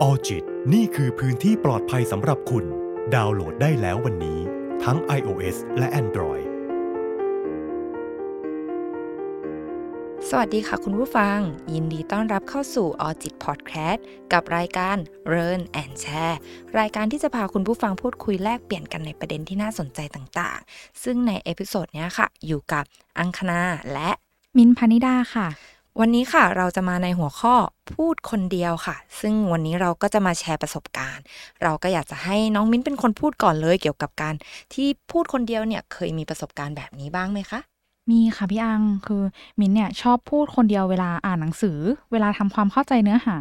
Alljit นี่คือพื้นที่ปลอดภัยสำหรับคุณ ดาวน์โหลดได้แล้ววันนี้ ทั้ง iOS และ Android สวัสดีค่ะคุณผู้ฟัง ยินดีต้อนรับเข้าสู่ Alljit Podcast กับรายการ Learn and Share รายการที่จะพาคุณผู้ฟังพูดคุยแลกเปลี่ยนกันในประเด็นที่น่าสนใจต่างๆ ซึ่งใน episode นี้ค่ะ อยู่กับอังคณาและมินท์พนิดาค่ะ วันนี้ค่ะเราจะมาในหัวข้อพูดคนเดียวค่ะ ซึ่งวันนี้เราก็จะมาแชร์ประสบการณ์ เราก็อยากจะให้น้องมิ้นเป็นคนพูดก่อนเลย เกี่ยวกับการที่พูดคนเดียวเนี่ยเคยมีประสบการณ์แบบนี้บ้างไหมคะ มีค่ะพี่อังคือมินเนี่ยชอบพูดคนเดียวเวลาอ่านหนังสือ เวลาทำความเข้าใจเนื้อหา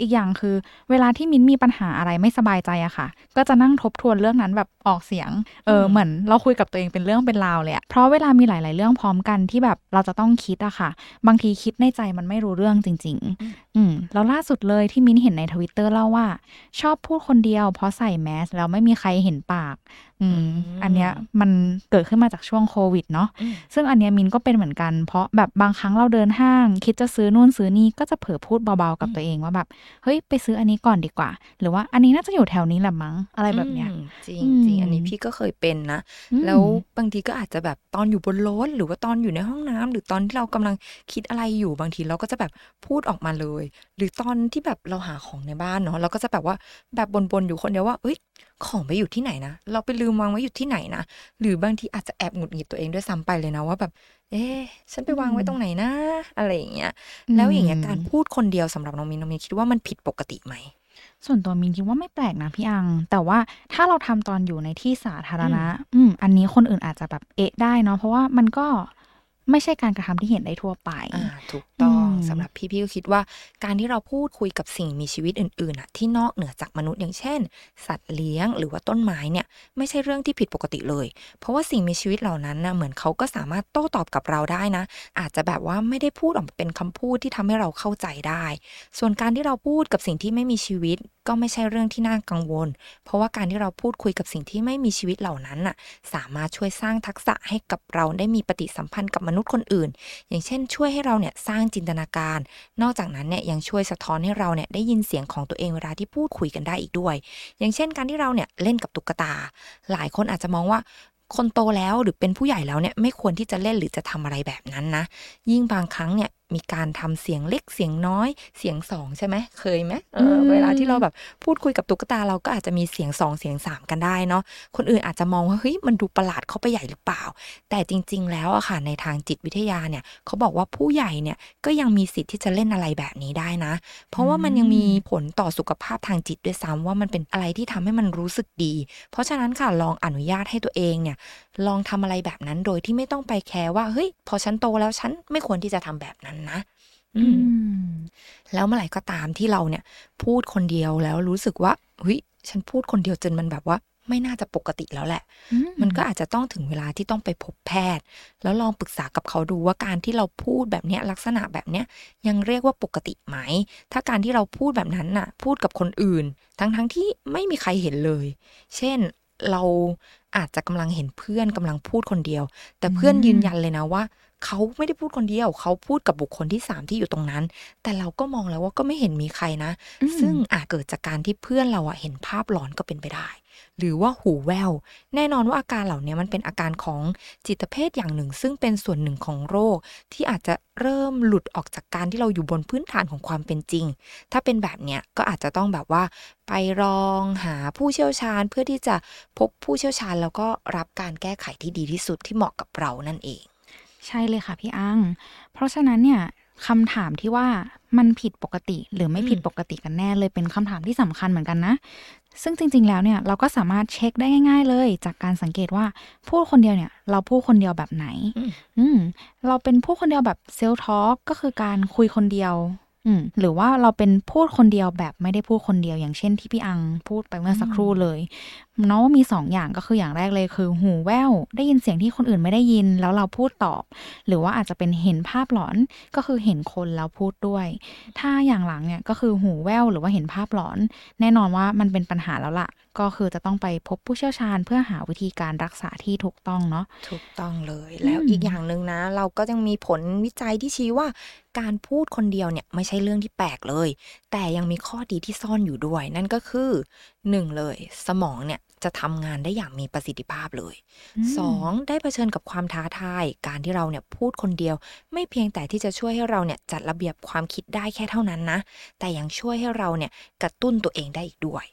อีกอย่างคือ เวลาที่มินมีปัญหาอะไรไม่สบายใจอะค่ะ ก็จะนั่งทบทวนเรื่องนั้นแบบออกเสียงเอออืมเหมือนเราคุยกับตัวเองเป็นเรื่องเป็นราวเลยอะเพราะเวลามีหลาย ๆ เรื่องพร้อมกันที่แบบเราจะต้องคิดอะค่ะ บางทีคิดในใจมันไม่รู้เรื่องจริง ๆ อืมแล้วล่าสุดเลยที่มินเห็นในทวิตเตอร์เล่าว่า ชอบพูดคนเดียวเพราะใส่แมสแล้วไม่มีใครเห็นปาก อืมอันเนี้ยมันเกิดขึ้นมาจากช่วงโควิดเนาะอืมซึ่งอันเนี้ยมินก็เป็นเหมือนกัน เพราะแบบบางครั้งเราเดินห้าง คิดจะซื้อนู่นซื้อนี่ก็จะเผลอพูดเบาๆกับตัวเองว่าแบบเฮ้ยไปซื้ออันนี้ก่อนดีกว่า หรือว่าอันนี้น่าจะอยู่แถวนี้แหละมั้งอะไรแบบเนี้ยอืมจริงอืมจริงอันนี้พี่ก็เคยเป็นนะอืมแล้วบางทีก็อาจจะแบบตอนอยู่บนรถหรือว่าตอนอยู่ในห้องน้ำหรือตอนที่เรากำลังคิดอะไรอยู่บางทีเราก็จะแบบพูดออกมาเลย หรือตอนที่แบบเราหาของในบ้านเนาะเราก็จะแบบว่าแบบบนๆอยู่คนเดียวว่าเอ้ยของไปอยู่ที่ไหนนะ เราไปลืมวางไว้อยู่ที่ไหนนะ หรือบางทีอาจจะแอบหงุดหงิดตัวเองด้วยซ้ำไปเลยนะว่าแบบ เอ๊ะฉันไปวางไว้ตรงไหนนะ อะไรอย่างเงี้ย แล้วอย่างเงี้ยการพูดคนเดียวสำหรับน้องมินน้องมินคิดว่ามันผิดปกติไหมส่วนตัวมินคิดว่าไม่แปลกนะพี่อัง แต่ว่าถ้าเราทำตอนอยู่ในที่สาธารณะ อืม อันนี้คนอื่นอาจจะแบบเอะได้เนาะเพราะว่ามันก็ ไม่ใช่การกระทำที่เห็นได้ทั่วไปอ่าถูกต้องอืมสำหรับพี่พี่ก็คิดว่า การที่เราพูดคุยกับสิ่งมีชีวิตอื่นๆอะที่นอกเหนือจากมนุษย์อย่างเช่น สัตว์เลี้ยงหรือว่าต้นไม้เนี่ยไม่ใช่เรื่องที่ผิดปกติเลย เพราะว่าสิ่งมีชีวิตเหล่านั้นนะเหมือนเขาก็สามารถโต้ตอบกับเราได้นะ อาจจะแบบว่าไม่ได้พูดออกมาเป็นคำพูดที่ทำให้เราเข้าใจได้ ส่วนการที่เราพูดกับสิ่งที่ไม่มีชีวิตก็ไม่ใช่เรื่องที่น่ากังวล เพราะว่าการที่เราพูดคุยกับสิ่งที่ไม่มีชีวิตเหล่านั้นน่ะสามารถช่วยสร้างทักษะให้กับเราได้มีปฏิสัมพันธ์กับมนุษย์คนอื่น อย่างเช่น ช่วยให้เราเนี่ยสร้างจินตนาการ นอกจากนั้นเนี่ยยังช่วยสะท้อนให้เราเนี่ยได้ยินเสียงของตัวเองเวลาที่พูดคุยกันได้อีกด้วย อย่างเช่น การที่เราเนี่ยเล่นกับตุ๊กตา หลายคนอาจจะมองว่าคนโตแล้วหรือเป็นผู้ใหญ่แล้วเนี่ยไม่ควรที่จะเล่นหรือจะทำอะไรแบบนั้นนะ ยิ่งบางครั้งเนี่ย มีการทำเสียงเล็กเสียงน้อยเสียงสองใช่ไหมเคยไหมเอออืมเวลาที่เราแบบพูดคุยกับตุ๊กตาเราก็อาจจะมีเสียงสองเสียงสามกันได้เนาะคนอื่นอาจจะมองว่าเฮ้ยมันดูประหลาดเข้าไปใหญ่หรือเปล่า แต่จริง ๆ แล้วอะค่ะในทางจิตวิทยาเนี่ยเขาบอกว่าผู้ใหญ่เนี่ยก็ยังมีสิทธิ์ที่จะเล่นอะไรแบบนี้ได้นะ เพราะว่ามันยังมีผลต่อสุขภาพทางจิตด้วยซ้ำว่ามันเป็นอะไรที่ทำให้มันรู้สึกดี เพราะฉะนั้นค่ะลองอนุญาตให้ตัวเองเนี่ยลองทำอะไรแบบนั้นโดยที่ไม่ต้องไปแคร์ว่าเฮ้ยพอฉันโตแล้วฉันไม่ควรที่จะทำแบบนั้นนะอือืมมแล้วเมื่อไหร่ก็ตามที่เราเนี่ย พูดคนเดียวแล้วรู้สึกว่าเฮ้ยฉันพูดคนเดียวจนมันแบบว่า ไม่น่าจะปกติแล้วแหละ มันก็อาจจะต้องถึงเวลาที่ต้องไปพบแพทย์ แล้วลองปรึกษากับเขาดูว่าการที่เราพูดแบบเนี้ยลักษณะแบบเนี้ยยังเรียกว่าปกติไหม ถ้าการที่เราพูดแบบนั้นน่ะ พูดกับคนอื่น ทั้งทั้งๆที่ไม่มีใครเห็นเลย เช่นเราอาจจะกำลังเห็นเพื่อนกำลังพูดคนเดียว แต่เพื่อนอืมยืนยันเลยนะว่า เขาไม่ได้พูดคนเดียว เขาพูดกับบุคคลที่สามที่อยู่ตรงนั้น แต่เราก็มองแล้วว่าก็ไม่เห็นมีใครนะอืมซึ่งอาจเกิดจากการที่เพื่อนเราอะเห็นภาพหลอนก็เป็นไปได้ หรือว่าหูแวว แน่นอนว่าอาการเหล่านี้มันเป็นอาการของจิตเภทอย่างหนึ่ง ซึ่งเป็นส่วนหนึ่งของโรค ที่อาจจะเริ่มหลุดออกจากการที่เราอยู่บนพื้นฐานของความเป็นจริง ถ้าเป็นแบบเนี้ยก็อาจจะต้องแบบว่า ไปลองหาผู้เชี่ยวชาญเพื่อที่จะพบผู้เชี่ยวชาญแล้วก็รับการแก้ไขที่ดีที่สุดที่เหมาะกับเรานั่นเอง ใช่เลยค่ะพี่อัง เพราะฉะนั้นเนี่ยคำถามที่ว่ามันผิดปกติหรือไม่อืมผิดปกติกันแน่เลยเป็นคำถามที่สำคัญเหมือนกันนะ ซึ่งจริง ๆ แล้วเนี่ยเราก็สามารถเช็คได้ง่าย ๆ เลย จากการสังเกตว่าพูดคนเดียวเนี่ย เราพูดคนเดียวแบบไหน อืมอืมเราเป็นพูดคนเดียวแบบเซลทอ l k ก็คือการคุยคนเดียวอืม หรือว่าเราเป็นพูดคนเดียวแบบไม่ได้พูดคนเดียว อย่างเช่นที่พี่อังพูดไปเมื่อสักครู่เลยเนาะว่ามีสองอย่างก็คืออย่างแรกเลยคือ หูแว่วได้ยินเสียงที่คนอื่นไม่ได้ยิน แล้วเราพูดตอบ หรือว่าอาจจะเป็นเห็นภาพหลอนก็คือเห็นคนแล้วพูดด้วย ถ้าอย่างหลังเนี่ยก็คือหูแว่วหรือว่าเห็นภาพหลอน แน่นอนว่ามันเป็นปัญหาแล้วล่ะ ก็คือจะต้องไปพบผู้เชี่ยวชาญเพื่อหาวิธีการรักษาที่ถูกต้องเนาะถูกต้องเลยแล้วอีกอย่างหนึ่งนะ เราก็ยังมีผลวิจัยที่ชี้ว่าการพูดคนเดียวเนี่ยไม่ใช่เรื่องที่แปลกเลย แต่ยังมีข้อดีที่ซ่อนอยู่ด้วย นั่นก็คือหนึ่งเลย สมองเนี่ย จะทำงานได้อย่างมีประสิทธิภาพเลยอืมสองได้เผชิญกับความท้าทาย การที่เราเนี่ยพูดคนเดียว ไม่เพียงแต่ที่จะช่วยให้เราเนี่ยจัดระเบียบความคิดได้แค่เท่านั้นนะ แต่ยังช่วยให้เราเนี่ยกระตุ้นตัวเองได้อีกด้วย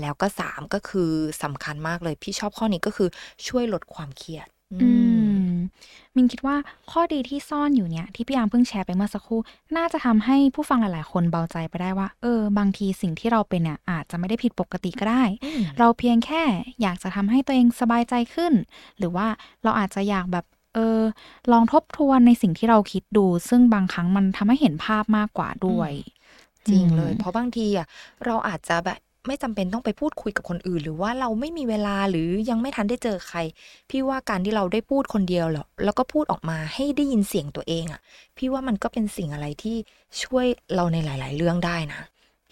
แล้วก็สามก็คือสำคัญมากเลยพี่ชอบข้อนี้ก็คือช่วยลดความเครียด อืม มินคิดว่าข้อดีที่ซ่อนอยู่เนี่ยที่พี่อาร์มเพิ่งแชร์ไปเมื่อสักครู่ น่าจะทำให้ผู้ฟังหลาย ๆ คนเบาใจไปได้ว่า เออ บางทีสิ่งที่เราเป็นเนี่ยอาจจะไม่ได้ผิดปกติก็ได้อืมเราเพียงแค่อยากจะทำให้ตัวเองสบายใจขึ้น หรือว่าเราอาจจะอยากแบบเออลองทบทวนในสิ่งที่เราคิดดู ซึ่งบางครั้งมันทำให้เห็นภาพมากกว่าด้วย จริงเลยอืมเพราะบางทีอะเราอาจจะแบบ ไม่จำเป็นต้องไปพูดคุยกับคนอื่น หรือว่าเราไม่มีเวลาหรือยังไม่ทันได้เจอใคร พี่ว่าการที่เราได้พูดคนเดียวแล้วแล้วก็พูดออกมาให้ได้ยินเสียงตัวเองอะ พี่ว่ามันก็เป็นสิ่งอะไรที่ช่วยเราในหลาย ๆ เรื่องได้นะ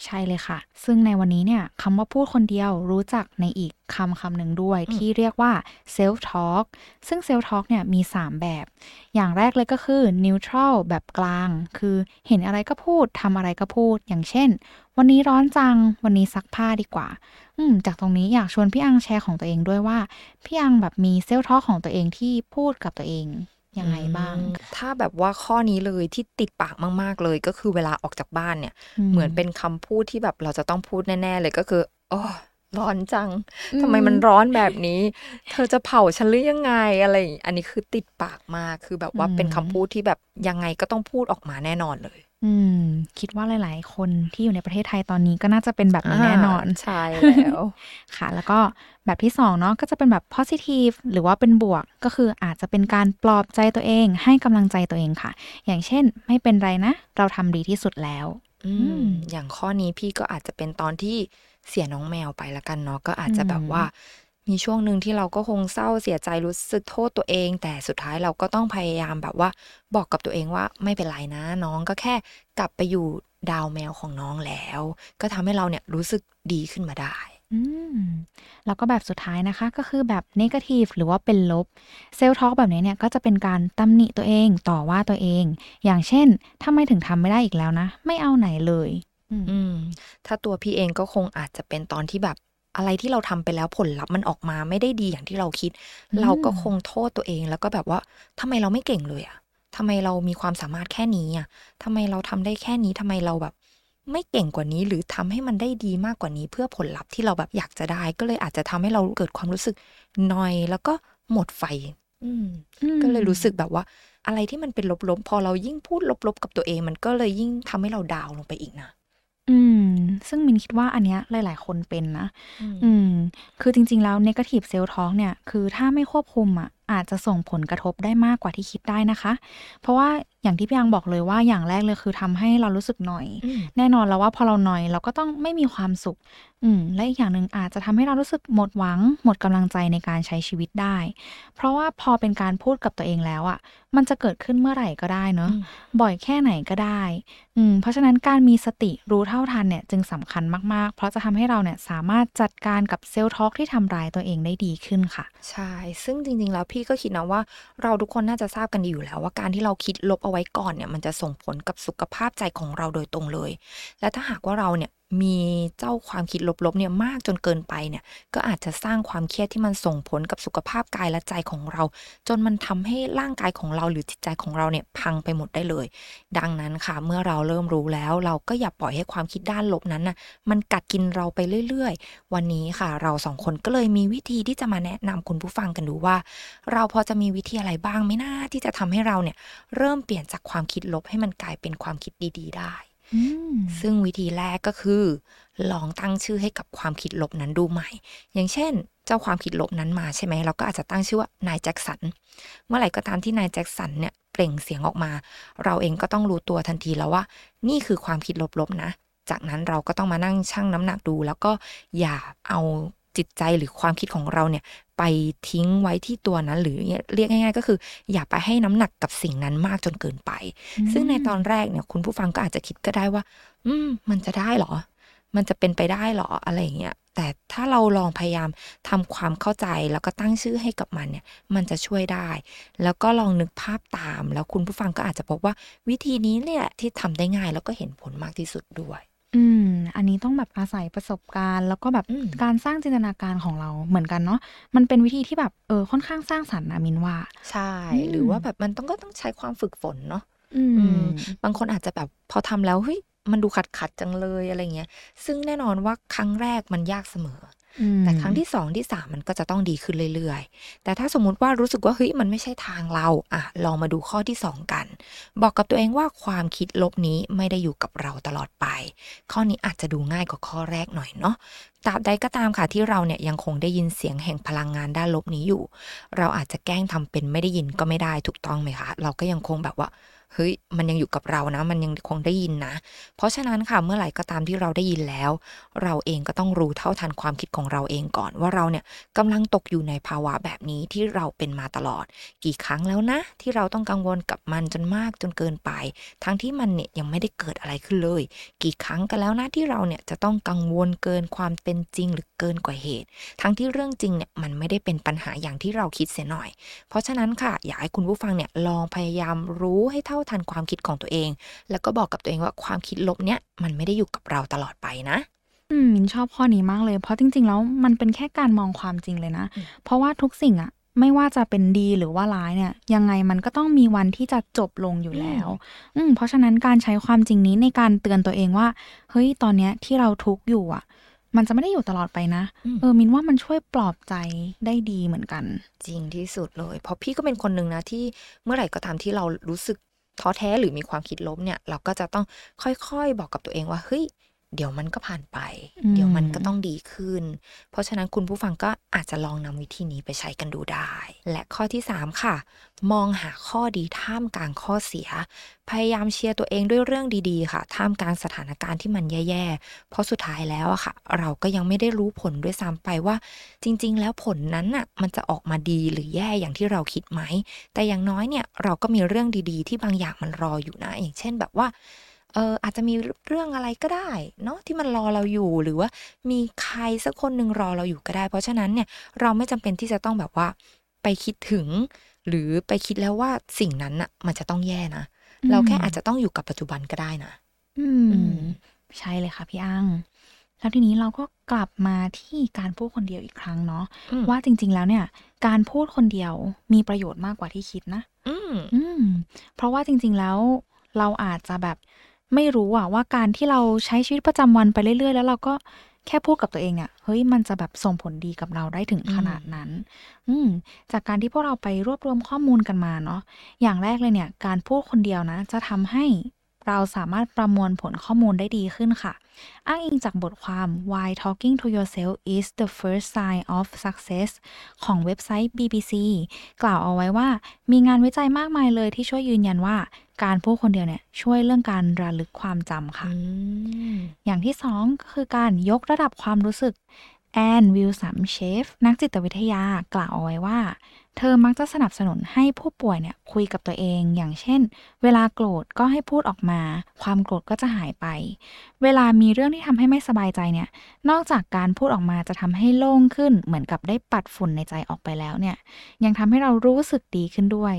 ใช่เลยค่ะ ซึ่งในวันนี้เนี่ยคำว่าพูดคนเดียวรู้จักในอีกคำคำหนึ่งด้วยอืมที่เรียกว่า self talk ซึ่ง self talk เนี่ยมี 3 แบบ อย่างแรกเลยก็คือ neutral แบบกลาง คือเห็นอะไรก็พูดทำอะไรก็พูด อย่างเช่น วันนี้ร้อนจัง วันนี้ซักผ้าดีกว่า อืม จากตรงนี้อยากชวนพี่อังแชร์ของตัวเองด้วยว่า พี่อังแบบมี self talk ของตัวเองที่พูดกับตัวเอง ยังไงบ้างอืมถ้าแบบว่าข้อนี้เลยที่ติดปากมากๆเลย ก็คือเวลาออกจากบ้านเนี่ย เหมือนเป็นคำพูดที่แบบเราจะต้องพูดแน่ ๆ เลยก็คือโอ้ร้อนจังอืมทำไมมันร้อนแบบนี้ เธอจะเผาฉันหรือยังไงอะไรอย่างอันนี้คือติดปากมากคือแบบว่าเป็นคำพูดที่แบบยังไงก็ต้องพูดออกมาแน่นอนเลย อืม คิดว่าหลาย ๆ คนที่อยู่ในประเทศไทยตอนนี้ก็น่าจะเป็นแบบนี้แน่นอนาใช่แล้วค่ะ แล้วก็แบบที่สองเนาะก็จะเป็นแบบ positive หรือว่าเป็นบวกก็คืออาจจะเป็นการปลอบใจตัวเอง ให้กำลังใจตัวเองค่ะ อย่างเช่น ไม่เป็นไรนะ เราทำดีที่สุดแล้ว อืม อย่างข้อนี้พี่ก็อาจจะเป็นตอนที่เสียน้องแมวไปละกันเนาะก็อาจจะแบบว่า มีช่วงหนึ่งที่เราก็คงเศร้าเสียใจรู้สึกโทษตัวเอง แต่สุดท้ายเราก็ต้องพยายามแบบว่าบอกกับตัวเองว่าไม่เป็นไรนะ น้องก็แค่กลับไปอยู่ดาวแมวของน้องแล้ว ก็ทำให้เราเนี่ยรู้สึกดีขึ้นมาได้อืมแล้วก็แบบสุดท้ายนะคะก็คือแบบ negative หรือว่าเป็นลบเซล f ท a l k แบบนี้เนี่ยก็จะเป็นการตำหนิตัวเองต่อว่าตัวเอง อย่างเช่นทำไมถึงทำไม่ได้อีกแล้วนะ ไม่เอาไหนเลยอืมอืมถ้าตัวพี่เองก็คงอาจจะเป็นตอนที่แบบ อะไรที่เราทำไปแล้วผลลัพธ์มันออกมาไม่ได้ดีอย่างที่เราคิดอืมเราก็คงโทษตัวเอง แล้วก็แบบว่าทำไมเราไม่เก่งเลยอะทำไมเรามีความสามารถแค่นี้อะทำไมเราทำได้แค่นี้ทำไมเราแบบ ไม่เก่งกว่านี้หรือทำให้มันได้ดีมากกว่านี้ เพื่อผลลัพธ์ที่เราแบบอยากจะได้ ก็เลยอาจจะทำให้เราเกิดความรู้สึกนอยแล้วก็หมดไฟอืมอืมก็เลยรู้สึกแบบว่า อะไรที่มันเป็นลบๆ พอเรายิ่งพูดลบๆ กับตัวเอง มันก็เลยยิ่งทำให้เราดาวน์ลงไปอีกนะ อืม ซึ่งมินคิดว่าอันเนี้ยหลาย ๆ คนเป็นนะ อืม คือจริง ๆ แล้ว negative self talk เนี่ย คือถ้าไม่ควบคุมอะอาจจะส่งผลกระทบได้มากกว่าที่คิดได้นะคะ เพราะว่าอย่างที่พี่ยังบอกเลยว่าอย่างแรกเลยคือทำให้เรารู้สึกหน่อยอืมแน่นอนแล้วว่าพอเราหน่อยเราก็ต้องไม่มีความสุข อืมและอีกอย่างหนึ่งอาจจะทำให้เรารู้สึกหมดหวัง หมดกำลังใจในการใช้ชีวิตได้ เพราะว่าพอเป็นการพูดกับตัวเองแล้วอะ มันจะเกิดขึ้นเมื่อไหร่ก็ได้เนอะอืมบ่อยแค่ไหนก็ได้ อืมเพราะฉะนั้นการมีสติรู้เท่าทันเนี่ยจึงสำคัญมากๆ เพราะจะทำให้เราเนี่ยสามารถจัดการกับเซลล์ทอล์กที่ทำร้ายตัวเองได้ดีขึ้นค่ะใช่ซึ่งจริงๆแล้วพี่ก็คิดนะว่าเราทุกคนน่าจะทราบกันดีอยู่แล้ว ว่าการที่เราคิดลบเอาไว้ก่อนเนี่ยมันจะส่งผลกับสุขภาพใจของเราโดยตรงเลย และถ้าหากว่าเราเนี่ย มีเจ้าความคิดลบๆเนี่ยมากจนเกินไปเนี่ยก็อาจจะสร้างความเครียดที่มันส่งผลกับสุขภาพกายและใจของเรา จนมันทำให้ร่างกายของเราหรือจิตใจของเราเนี่ยพังไปหมดได้เลย ดังนั้นค่ะเมื่อเราเริ่มรู้แล้ว เราก็อย่าปล่อยให้ความคิดด้านลบนั้นน่ะมันกัดกินเราไปเรื่อย ๆ วันนี้ค่ะ เราสองคนก็เลยมีวิธีที่จะมาแนะนำคุณผู้ฟังกันดูว่า เราพอจะมีวิธีอะไรบ้างไหมนะที่จะทำให้เราเนี่ยเริ่มเปลี่ยนจากความคิดลบให้มันกลายเป็นความคิดดี ๆ ได้ ซึ่งวิธีแรกก็คือ ลองตั้งชื่อให้กับความคิดลบนั้นดูใหม่ อย่างเช่น เจ้าความคิดลบนั้นมาใช่ไหมเราก็อาจจะตั้งชื่อว่านายแจ็คสัน เมื่อไหร่ก็ตามที่นายแจ็คสันเนี่ยเปล่งเสียงออกมา เราเองก็ต้องรู้ตัวทันทีแล้วว่า นี่คือความคิดลบๆนะ จากนั้นเราก็ต้องมานั่งชั่งน้ำหนักดู แล้วก็อย่าเอา จิตใจหรือความคิดของเราเนี่ยไปทิ้งไว้ที่ตัวนั้น หรือเรียกง่าย ๆ ก็คือ อย่าไปให้น้ำหนักกับสิ่งนั้นมากจนเกินไป ซึ่งในตอนแรกเนี่ยคุณผู้ฟังก็อาจจะคิดก็ได้ว่า อืม มันจะได้เหรอ มันจะเป็นไปได้เหรออะไรอย่างเงี้ยแต่ถ้าเราลองพยายามทำความเข้าใจแล้วก็ตั้งชื่อให้กับมันเนี่ย มันจะช่วยได้ แล้วก็ลองนึกภาพตาม แล้วคุณผู้ฟังก็อาจจะพบว่าวิธีนี้เนี่ยที่ทำได้ง่ายแล้วก็เห็นผลมากที่สุดด้วย อืม อันนี้ต้องแบบอาศัยประสบการณ์ แล้วก็แบบอืม การสร้างจินตนาการของเราเหมือนกันเนาะมันเป็นวิธีที่แบบเออค่อนข้างสร้างสรรค์นะมินว่า ใช่ อืม หรือว่าแบบมันต้องก็ต้องใช้ความฝึกฝนเนาะอือืม ม บางคนอาจจะแบบพอทำแล้วเฮ้ยมันดูขัดขัดๆจังเลยอะไรเงี้ย ซึ่งแน่นอนว่าครั้งแรกมันยากเสมออืม แต่ครั้งที่สองที่สามมันก็จะต้องดีขึ้นเรื่อยๆ แต่ถ้าสมมุติว่ารู้สึกว่าเฮ้ยมันไม่ใช่ทางเราอะลองมาดูข้อที่สองกัน บอกกับตัวเองว่าความคิดลบนี้ไม่ได้อยู่กับเราตลอดไป ข้อนี้อาจจะดูง่ายกว่าข้อแรกหน่อยเนาะตราบใดก็ตามค่ะที่เราเนี่ยยังคงได้ยินเสียงแห่งพลังงานด้านลบนี้อยู่ เราอาจจะแกล้งทำเป็นไม่ได้ยินก็ไม่ได้ถูกต้องไหมคะ เราก็ยังคงแบบว่า เฮ้ยมันยังอยู่กับเรานะ มันยังคงได้ยินนะ เพราะฉะนั้นค่ะเมื่อไหร่ก็ตามที่เราได้ยินแล้ว เราเองก็ต้องรู้เท่าทันความคิดของเราเองก่อน ว่าเราเนี่ยกำลังตกอยู่ในภาวะแบบนี้ที่เราเป็นมาตลอด กี่ครั้งแล้วนะ ที่เราต้องกังวลกับมันจนมากจนเกินไป ทั้งที่มันเนี่ยยังไม่ได้เกิดอะไรขึ้นเลย กี่ครั้งกันแล้วนะที่เราเนี่ยจะต้องกังวลเกินความเป็นจริงหรือ เกินกว่าเหตุ ทั้งที่เรื่องจริงเนี่ยมันไม่ได้เป็นปัญหาอย่างที่เราคิดเสียหน่อย เพราะฉะนั้นค่ะอยากให้คุณผู้ฟังเนี่ยลองพยายามรู้ให้เท่าทันความคิดของตัวเอง แล้วก็บอกกับตัวเองว่าความคิดลบเนี่ยมันไม่ได้อยู่กับเราตลอดไปนะอืมมินชอบข้อนี้มากเลย เพราะจริง ๆ แล้วมันเป็นแค่การมองความจริงเลยนะอืมเพราะว่าทุกสิ่งอะไม่ว่าจะเป็นดีหรือว่าร้ายเนี่ย ยังไงมันก็ต้องมีวันที่จะจบลงอยู่แล้ว อืมเพราะฉะนั้นการใช้ความจริงนี้ในการเตือนตัวเองว่า เฮ้ยตอนเนี้ยที่เราทุกข์อยู่อะ มันจะไม่ได้อยู่ตลอดไปนะอืมเออมินว่ามันช่วยปลอบใจได้ดีเหมือนกัน จริงที่สุดเลย เพราะพี่ก็เป็นคนหนึ่งนะที่เมื่อไหร่ก็ตามที่เรารู้สึกท้อแท้หรือมีความคิดลบเนี่ย เราก็จะต้องค่อยๆ บอกกับตัวเองว่าเฮ้ย เดี๋ยวมันก็ผ่านไปอืมเดี๋ยวมันก็ต้องดีขึ้น เพราะฉะนั้นคุณผู้ฟังก็อาจจะลองนำวิธีนี้ไปใช้กันดูได้ และข้อที่ 3 ค่ะ มองหาข้อดีท่ามกลางข้อเสีย พยายามเชียร์ตัวเองด้วยเรื่องดีๆ ค่ะ ท่ามกลางสถานการณ์ที่มันแย่ๆ เพราะสุดท้ายแล้วอะค่ะ เราก็ยังไม่ได้รู้ผลด้วยซ้ำไปว่า จริง ๆ แล้วผลนั้นน่ะมันจะออกมาดีหรือแย่อย่างที่เราคิดไหม แต่อย่างน้อยเนี่ยเราก็มีเรื่องดีๆ ที่บางอย่างมันรออยู่นะ อย่างเช่นแบบว่า เอออาจจะมีเรื่องอะไรก็ได้เนาะที่มันรอเราอยู่หรือว่ามีใครสักคนหนึ่งรอเราอยู่ก็ได้ เพราะฉะนั้นเนี่ยเราไม่จำเป็นที่จะต้องแบบว่าไปคิดถึง หรือไปคิดแล้วว่าสิ่งนั้นน่ะมันจะต้องแย่นะอืมเราแค่อาจจะต้องอยู่กับปัจจุบันก็ได้นะอือืมมใช่เลยค่ะพี่อังแล้วทีนี้เราก็กลับมาที่การพูดคนเดียวอีกครั้งเนาะอืมว่าจริง ๆ แล้วเนี่ย การพูดคนเดียวมีประโยชน์มากกว่าที่คิดนะ อืมอืมเพราะว่าจริง ๆแล้วเราอาจจะแบบ ไม่รู้อะว่าการที่เราใช้ชีวิตประจำวันไปเรื่อยๆ แล้วเราก็แค่พูดกับตัวเองเนี่ยเฮ้ยมันจะแบบส่งผลดีกับเราได้ถึงขนาดนั้น อืมจากการที่พวกเราไปรวบรวมข้อมูลกันมาเนาะอย่างแรกเลยเนี่ย การพูดคนเดียวนะ จะทำให้ เราสามารถประมวลผลข้อมูลได้ดีขึ้นค่ะ อ้างอิงจากบทความ Why Talking to Yourself is the First Sign of Success ของเว็บไซต์ BBC กล่าวเอาไว้ว่า มีงานวิจัยมากมายเลยที่ช่วยยืนยันว่า การพูดคนเดียวเนี่ยช่วยเรื่องการระลึกความจำค่ะอืมอย่างที่สองก็คือการยกระดับความรู้สึกแอนวิลสัมเชฟนักจิตวิทยากล่าวเอาไว้ว่า เธอมักจะสนับสนุนให้ผู้ป่วยเนี่ยคุยกับตัวเอง อย่างเช่น เวลาโกรธก็ให้พูดออกมา ความโกรธก็จะหายไป เวลามีเรื่องที่ทำให้ไม่สบายใจเนี่ย นอกจากการพูดออกมาจะทำให้โล่งขึ้น เหมือนกับได้ปัดฝุ่นในใจออกไปแล้วเนี่ย ยังทำให้เรารู้สึกดีขึ้นด้วย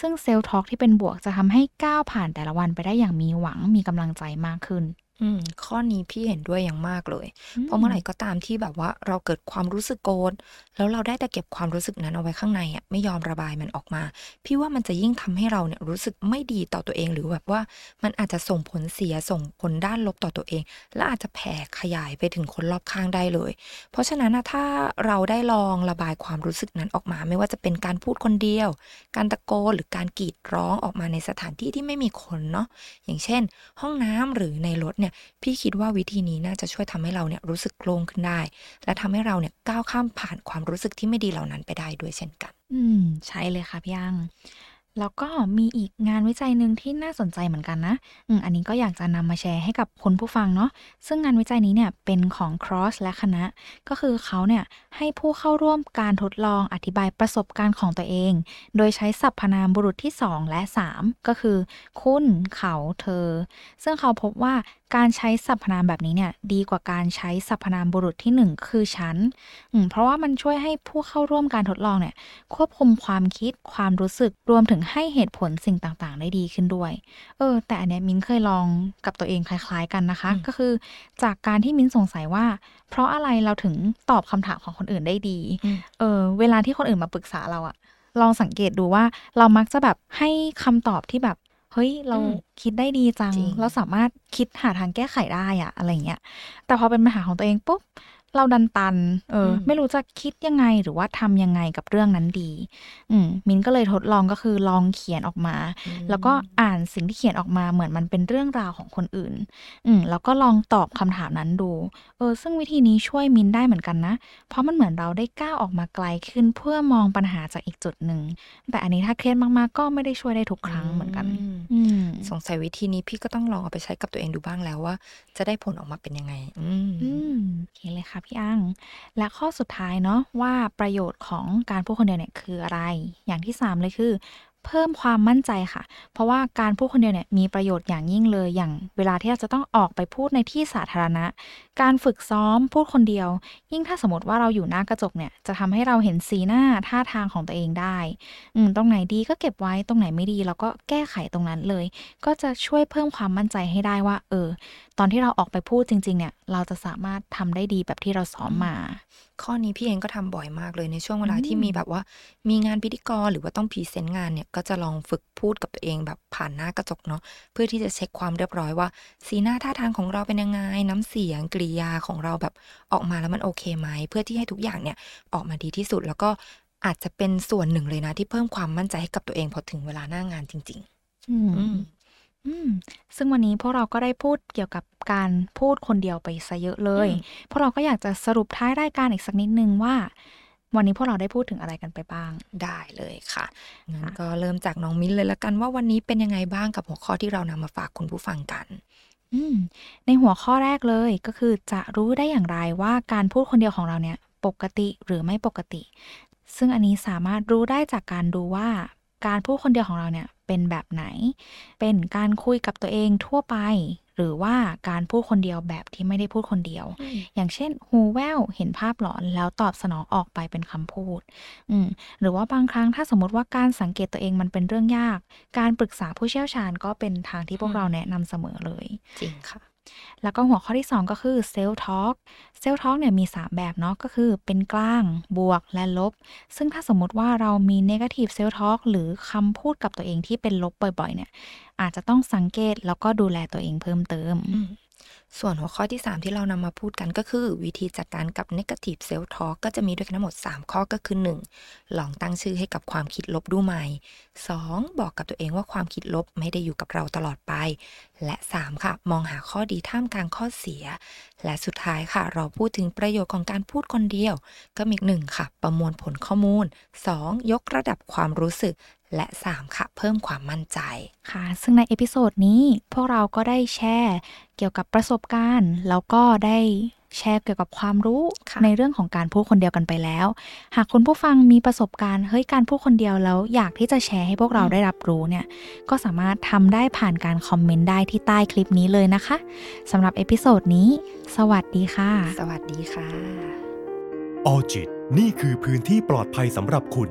ซึ่งเซลล์ทอล์กที่เป็นบวกจะทำให้ก้าวผ่านแต่ละวันไปได้อย่างมีหวัง มีกำลังใจมากขึ้น อืม ข้อนี้พี่เห็นด้วยอย่างมากเลยเพราะเมื่อไหร่ก็ตามที่แบบว่าเราเกิดความรู้สึกโกรธแล้วเราได้แต่เก็บความรู้สึกนั้นเอาไว้ข้างในอะไม่ยอมระบายมันออกมา พี่ว่ามันจะยิ่งทำให้เราเนี่ยรู้สึกไม่ดีต่อตัวเองหรือแบบว่า มันอาจจะส่งผลเสียส่งผลด้านลบต่อตัวเอง และอาจจะแผ่ขยายไปถึงคนรอบข้างได้เลย เพราะฉะนั้นนะถ้าเราได้ลองระบายความรู้สึกนั้นออกมา ไม่ว่าจะเป็นการพูดคนเดียว การตะโกนหรือการกรีดร้องออกมาในสถานที่ที่ไม่มีคนเนาะอย่างเช่น ห้องน้ำหรือในรถเนี่ยพี่คิดว่าวิธีนี้น่าจะช่วยทำให้เราเนี่ยรู้สึกโล่งขึ้นได้ และทำให้เราเนี่ยก้าวข้ามผ่านความรู้สึกที่ไม่ดีเหล่านั้นไปได้ด้วยเช่นกัน อืม ใช่เลยค่ะพี่อังแล้วก็มีอีกงานวิจัยหนึ่งที่น่าสนใจเหมือนกันนะ อืมอันนี้ก็อยากจะนำมาแชร์ให้กับคนผู้ฟังเนาะ ซึ่งงานวิจัยนี้เนี่ยเป็นของ Cross และคณะ ก็คือเขาเนี่ยให้ผู้เข้าร่วมการทดลองอธิบายประสบการณ์ของตัวเอง โดยใช้สรรพนามบุรุษที่ 2 และ 3 ก็คือ คุณ เขา เธอ ซึ่งเขาพบว่า การใช้สรรพนามแบบนี้เนี่ยดีกว่าการใช้สรรพนามบุรุษที่หนึ่งคือฉันอืมเพราะว่ามันช่วยให้ผู้เข้าร่วมการทดลองเนี่ยควบคุมความคิดความรู้สึกรวมถึงให้เหตุผลสิ่งต่างๆ ได้ดีขึ้นด้วย เออ แต่อันเนี้ยมิ้นเคยลองกับตัวเองคล้าย ๆกันนะคะอืมก็คือจากการที่มิ้นสงสัยว่า เพราะอะไรเราถึงตอบคำถามของคนอื่นได้ดีอืมเออ เวลาที่คนอื่นมาปรึกษาเราอะลองสังเกตดูว่าเรามักจะแบบให้คำตอบที่แบบ เฮ้ยเราอืมคิดได้ดีจังจริงเราสามารถคิดหาทางแก้ไขได้อะอะไรเงี้ย แต่พอเป็นปัญหาของตัวเองปุ๊บ เราดันตัน เอออมไม่รู้จะคิดยังไงหรือว่าทำยังไงกับเรื่องนั้นดี อืมมินก็เลยทดลองก็คือลองเขียนออกมา แล้วก็อ่านสิ่งที่เขียนออกมาเหมือนมันเป็นเรื่องราวของคนอื่น อืมแล้วก็ลองตอบคำถามนั้นดู เออ ซึ่งวิธีนี้ช่วยมินได้เหมือนกันนะ เพราะมันเหมือนเราได้ก้าวออกมาไกลขึ้นเพื่อมองปัญหาจากอีกจุดหนึ่ง แต่อันนี้ถ้าเครียดมากๆ ก็ไม่ได้ช่วยได้ทุกครั้งเหมือนกันอืมอืมสงสัยวิธีนี้พี่ก็ต้องลองเอาไปใช้กับตัวเองดูบ้างแล้วว่า จะได้ผลออกมาเป็นยังไง อืมอืมโอเคเลยค่ะพี่อัง และข้อสุดท้ายเนาะว่าประโยชน์ของการพูดคนเดียวเนี่ยคืออะไร อย่างที่สามเลยคือ เพิ่มความมั่นใจค่ะ เพราะว่าการพูดคนเดียวเนี่ยมีประโยชน์อย่างยิ่งเลย อย่างเวลาที่เราจะต้องออกไปพูดในที่สาธารณะ การฝึกซ้อมพูดคนเดียว ยิ่งถ้าสมมติว่าเราอยู่หน้ากระจกเนี่ยจะทำให้เราเห็นสีหน้าท่าทางของตัวเองได้ อืมตรงไหนดีก็เก็บไว้ตรงไหนไม่ดีเราก็แก้ไขตรงนั้นเลย ก็จะช่วยเพิ่มความมั่นใจให้ได้ว่า เออ ตอนที่เราออกไปพูดจริง ๆ เนี่ย เราจะสามารถทำได้ดีแบบที่เราซ้อมมา ข้อนี้พี่เองก็ทำบ่อยมากเลยในช่วงเวลาอืมที่มีแบบว่า มีงานพิธีกรหรือว่าต้องพรีเซนต์งานเนี่ย ก็จะลองฝึกพูดกับตัวเองแบบผ่านหน้ากระจกเนาะเพื่อที่จะเช็คความเรียบร้อยว่า สีหน้าท่าทางของเราเป็นยังไง น้ำเสียงกริยาของเราแบบออกมาแล้วมันโอเคไหมเพื่อที่ให้ทุกอย่างเนี่ยออกมาดีที่สุดแล้วก็อาจจะเป็นส่วนหนึ่งเลยนะที่เพิ่มความมั่นใจให้กับตัวเองพอถึงเวลาหน้างานจริงอืมๆอืม อืมซึ่งวันนี้พวกเราก็ได้พูดเกี่ยวกับการพูดคนเดียวไปซะเยอะเลยอืมพวกเราก็อยากจะสรุปท้ายรายการอีกสักนิดนึงว่า วันนี้พวกเราได้พูดถึงอะไรกันไปบ้าง ได้เลยค่ะงั้นค่ะก็เริ่มจากน้องมิ้นเลยละกันว่าวันนี้เป็นยังไงบ้างกับหัวข้อที่เรานำมาฝากคุณผู้ฟังกันอืมในหัวข้อแรกเลยก็คือจะรู้ได้อย่างไรว่าการพูดคนเดียวของเราเนี่ย ปกติหรือไม่ปกติ ซึ่งอันนี้สามารถรู้ได้จากการดูว่า การพูดคนเดียวของเราเนี่ย เป็นแบบไหน เป็นการคุยกับตัวเองทั่วไป หรือว่าการพูดคนเดียวแบบที่ไม่ได้พูดคนเดียว อย่างเช่น หูแว่วเห็นภาพหลอนแล้วตอบสนองออกไปเป็นคำพูด อืมหรือว่าบางครั้งถ้าสมมติว่าการสังเกตตัวเองมันเป็นเรื่องยาก การปรึกษาผู้เชี่ยวชาญก็เป็นทางที่พวกอืมเราแนะนำเสมอเลย จริงค่ะ แล้วก็หัวข้อที่ 2 ก็คือเซล f ทอ l k เซล f ทอ l k เนี่ยมี 3 แบบเนาะก็คือเป็นกลาง บวกและลบ ซึ่งถ้าสมมุติว่าเรามี negative self talk หรือคำพูดกับตัวเองที่เป็นลบบ่อยๆ เนี่ย อาจจะต้องสังเกตแล้วก็ดูแลตัวเองเพิ่มเติมม ส่วนหัวข้อที่ 3 ที่เรานำมาพูดกันก็คือ วิธีจัดการกับ negative self talk ก็จะมีด้วยกันทั้งหมด 3 ข้อก็คือ 1. ลองตั้งชื่อให้กับความคิดลบดูใหม่ 2. บอกกับตัวเองว่าความคิดลบไม่ได้อยู่กับเราตลอดไป และ 3. ค่ะ มองหาข้อดีท่ามกลางข้อเสีย และสุดท้ายค่ะ เราพูดถึงประโยชน์ของการพูดคนเดียว ก็มีหนึ่งค่ะ ประมวลผลข้อมูล 2. ยกระดับความรู้สึก และ 3 ค่ะ เพิ่มความมั่นใจค่ะ ซึ่งใน episode นี้พวกเราก็ได้แชร์เกี่ยวกับประสบการณ์ แล้วก็ได้แชร์เกี่ยวกับความรู้ค่ะในเรื่องของการพูดคนเดียวกันไปแล้ว หากคุณผู้ฟังมีประสบการณ์เฮ้ยการพูดคนเดียวแล้วอยากที่จะแชร์ให้พวกเราได้รับรู้เนี่ยก็สามารถทำได้ผ่านการคอมเมนต์ได้ที่ใต้คลิปนี้เลยนะคะสำหรับ episode นี้ สวัสดีค่ะ สวัสดีค่ะ Alljit นี่คือพื้นที่ปลอดภัยสำหรับคุณ